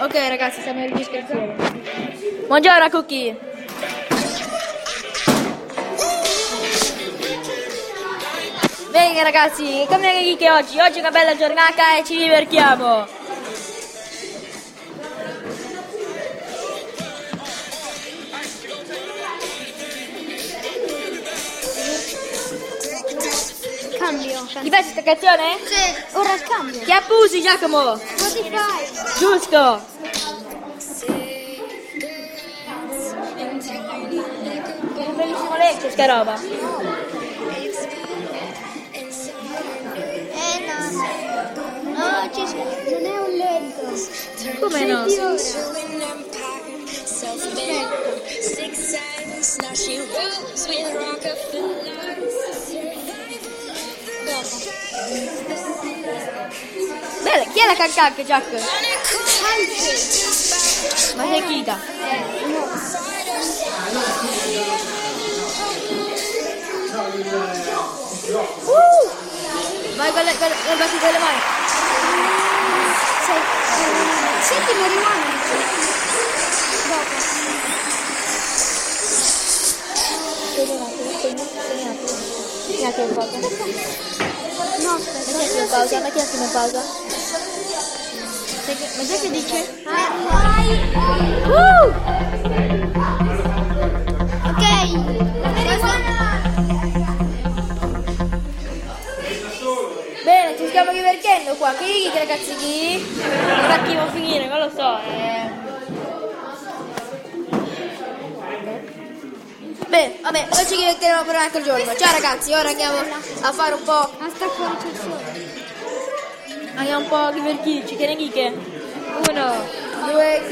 Ok ragazzi, siamo in registrazione. Buongiorno Cookie. Bene ragazzi, come che oggi? Oggi è una bella giornata e ci divertiamo. Cambio. Ti piace questa canzone? Sì, ora cambio. Che abusi Giacomo! Giusto! Un bellissimo letto sta roba. Eh no. No, ci sono. Non è un letto. Come no? Senti Bella, chi è la cancacca Jack? Ma sei chita? Uh! Vai con le, con le, con le con le mani. Senti marijuana. Dopo. Metti un pausa. No, aspetta. Metti un pausa, metti anche in pausa. Che- Ma già che dice? Uh! Ok. Bene, ci stiamo divertendo qua. Chi ragazzi chi? Un attimo finire, non lo so. Eh. Beh, vabbè, noi ci divertiremo per un altro giorno. Ciao ragazzi, ora andiamo a fare un po'. Ma sta fuori c'è il sole. anche un po' divertiti, che? Uno, due.